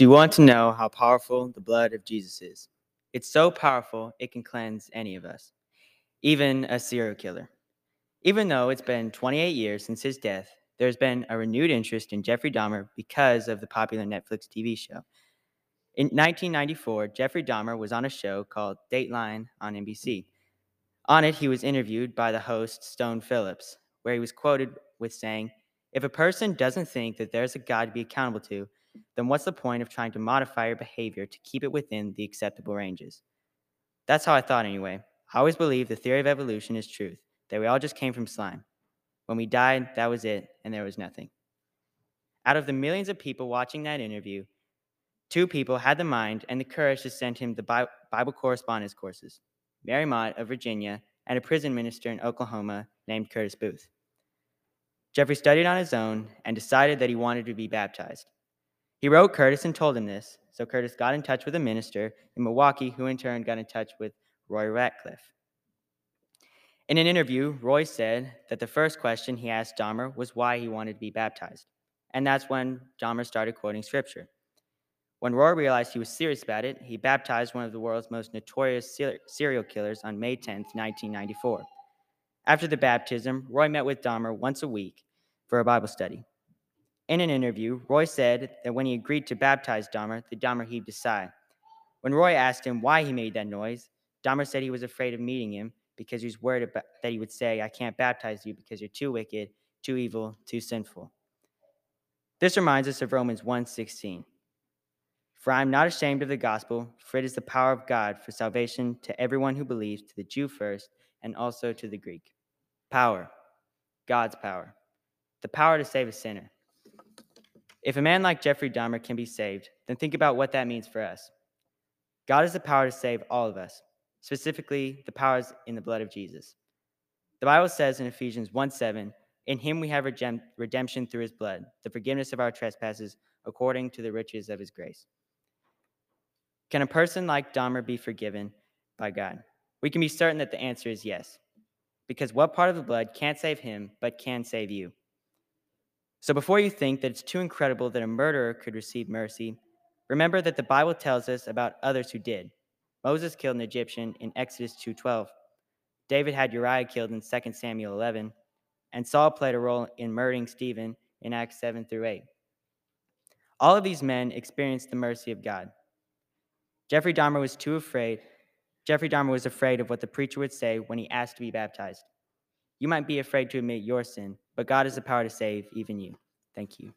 Do you want to know how powerful the blood of Jesus is? It's so powerful, it can cleanse any of us, even a serial killer. Even though it's been 28 years since his death, there's been a renewed interest in Jeffrey Dahmer because of the popular Netflix TV show. In 1994, Jeffrey Dahmer was on a show called Dateline on NBC. On it, he was interviewed by the host, Stone Phillips, where he was quoted with saying, If a person doesn't think that there's a God to be accountable to, then what's the point of trying to modify your behavior to keep it within the acceptable ranges? That's how I thought anyway. I always believed the theory of evolution is truth, that we all just came from slime. When we died, that was it, and there was nothing. Out of the millions of people watching that interview, two people had the mind and the courage to send him the Bible correspondence courses Mary Mott of Virginia and a prison minister in Oklahoma named Curtis Booth. Jeffrey studied on his own and decided that he wanted to be baptized. He wrote Curtis and told him this, so Curtis got in touch with a minister in Milwaukee, who in turn got in touch with Roy Ratcliffe. In an interview, Roy said that the first question he asked Dahmer was why he wanted to be baptized, and that's when Dahmer started quoting scripture. When Roy realized he was serious about it, he baptized one of the world's most notorious serial killers on May 10, 1994. After the baptism, Roy met with Dahmer once a week for a Bible study. In an interview, Roy said that when he agreed to baptize Dahmer, the Dahmer heaved a sigh. When Roy asked him why he made that noise, Dahmer said he was afraid of meeting him because he was worried about, that he would say, I can't baptize you because you're too wicked, too evil, too sinful. This reminds us of Romans 1:16. For I am not ashamed of the gospel, for it is the power of God for salvation to everyone who believes, to the Jew first, and also to the Greek. Power, God's power, the power to save a sinner. If a man like Jeffrey Dahmer can be saved, then think about what that means for us. God has the power to save all of us, specifically the powers in the blood of Jesus. The Bible says in Ephesians 1 7, In him we have redemption through his blood, the forgiveness of our trespasses, according to the riches of his grace. Can a person like Dahmer be forgiven by God? We can be certain that the answer is yes, because what part of the blood can't save him but can save you? So before you think that it's too incredible that a murderer could receive mercy, remember that the Bible tells us about others who did. Moses killed an Egyptian in Exodus 2:12. David had Uriah killed in 2 Samuel 11, and Saul played a role in murdering Stephen in Acts 7 through 8. All of these men experienced the mercy of God. Jeffrey Dahmer was too afraid. Jeffrey Dahmer was afraid of what the preacher would say when he asked to be baptized. You might be afraid to admit your sin, but God has the power to save even you. Thank you.